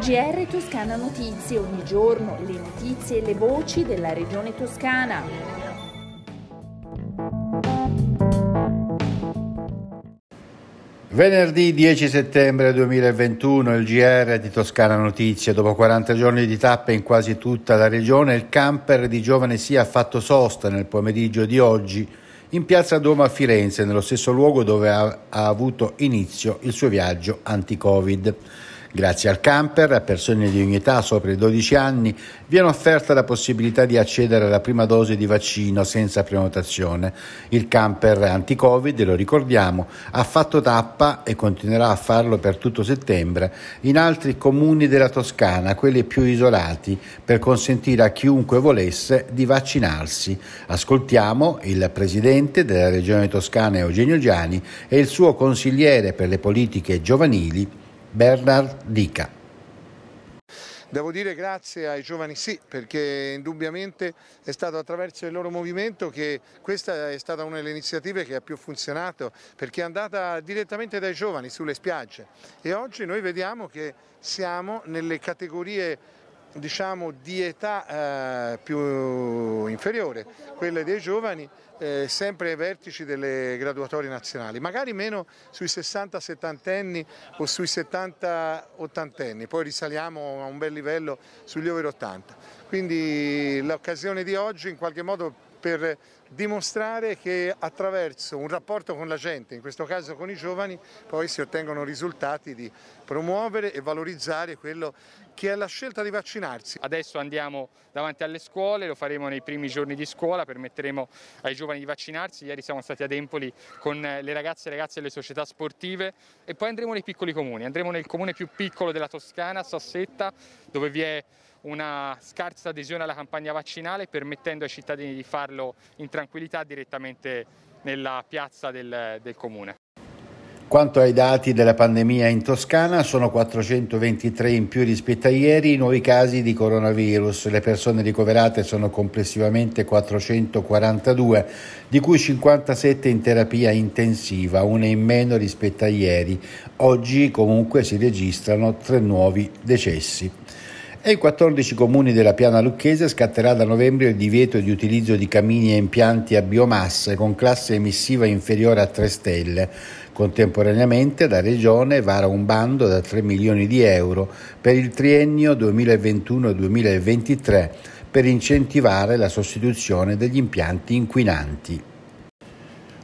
GR Toscana Notizie, ogni giorno le notizie e le voci della regione toscana. Venerdì 10 settembre 2021 il GR di Toscana Notizie. Dopo 40 giorni di tappe in quasi tutta la regione, il camper di Giovane Sia ha fatto sosta nel pomeriggio di oggi in piazza Duomo a Firenze, nello stesso luogo dove ha, ha avuto inizio il suo viaggio anti-Covid. Grazie al camper, a persone di ogni età sopra i 12 anni viene offerta la possibilità di accedere alla prima dose di vaccino senza prenotazione. Il camper anti-Covid, lo ricordiamo, ha fatto tappa e continuerà a farlo per tutto settembre in altri comuni della Toscana, quelli più isolati, per consentire a chiunque volesse di vaccinarsi. Ascoltiamo il presidente della regione toscana Eugenio Giani e il suo consigliere per le politiche giovanili Bernard Dica. Devo dire grazie ai giovani sì, perché indubbiamente è stato attraverso il loro movimento che questa è stata una delle iniziative che ha più funzionato, perché è andata direttamente dai giovani sulle spiagge e oggi noi vediamo che siamo nelle categorie diciamo, di età eh, più inferiore, quelle dei giovani, eh, sempre ai vertici delle graduatorie nazionali, magari meno sui 60-70 anni o sui 70-80 anni, poi risaliamo a un bel livello sugli over 80. Quindi l'occasione di oggi in qualche modo per dimostrare che attraverso un rapporto con la gente, in questo caso con i giovani, poi si ottengono risultati di promuovere e valorizzare quello che è la scelta di vaccinarsi. Adesso andiamo davanti alle scuole, lo faremo nei primi giorni di scuola, permetteremo ai giovani di vaccinarsi. Ieri siamo stati ad Empoli con le ragazze e ragazze delle società sportive e poi andremo nei piccoli comuni, andremo nel comune più piccolo della Toscana, Sassetta, dove vi è una scarsa adesione alla campagna vaccinale permettendo ai cittadini di farlo in tranquillità direttamente nella piazza del, del comune. Quanto ai dati della pandemia in Toscana, sono 423 in più rispetto a ieri i nuovi casi di coronavirus. Le persone ricoverate sono complessivamente 442, di cui 57 in terapia intensiva, una in meno rispetto a ieri. Oggi comunque si registrano tre nuovi decessi e in 14 comuni della piana lucchese scatterà da novembre il divieto di utilizzo di camini e impianti a biomassa con classe emissiva inferiore a 3 stelle. Contemporaneamente la Regione vara un bando da 3 milioni di euro per il triennio 2021-2023 per incentivare la sostituzione degli impianti inquinanti.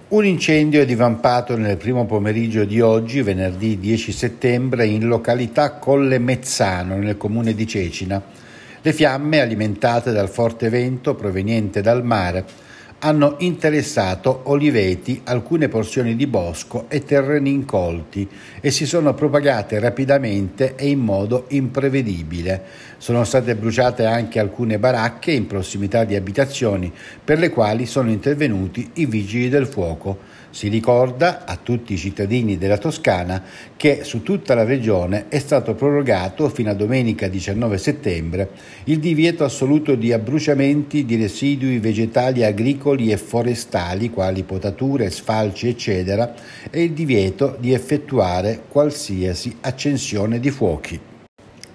Un incendio è divampato nel primo pomeriggio di oggi, venerdì 10 settembre, in località Colle Mezzano, nel comune di Cecina. Le fiamme, alimentate dal forte vento proveniente dal mare, hanno interessato oliveti, alcune porzioni di bosco e terreni incolti e si sono propagate rapidamente e in modo imprevedibile. Sono state bruciate anche alcune baracche in prossimità di abitazioni per le quali sono intervenuti i vigili del fuoco. Si ricorda a tutti i cittadini della Toscana che su tutta la regione è stato prorogato fino a domenica 19 settembre il divieto assoluto di abbruciamenti di residui vegetali agricoli e forestali quali potature, sfalci eccetera e il divieto di effettuare qualsiasi accensione di fuochi.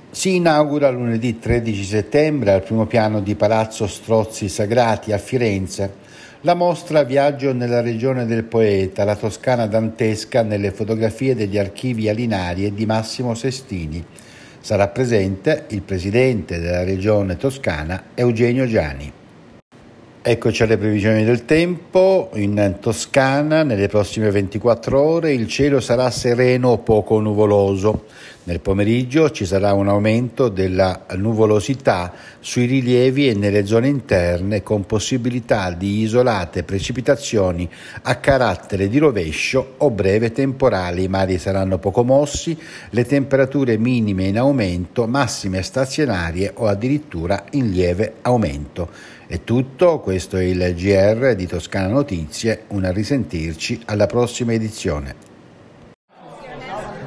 Si inaugura lunedì 13 settembre al primo piano di Palazzo Strozzi Sagrati a Firenze la mostra Viaggio nella regione del poeta, la Toscana dantesca nelle fotografie degli archivi alinarie di Massimo Sestini. Sarà presente il presidente della regione toscana Eugenio Giani. Eccoci alle previsioni del tempo. In Toscana nelle prossime 24 ore il cielo sarà sereno o poco nuvoloso. Nel pomeriggio ci sarà un aumento della nuvolosità sui rilievi e nelle zone interne con possibilità di isolate precipitazioni a carattere di rovescio o breve temporali. I mari saranno poco mossi, le temperature minime in aumento, massime stazionarie o addirittura in lieve aumento. È tutto, questo è il GR di Toscana Notizie, una risentirci alla prossima edizione.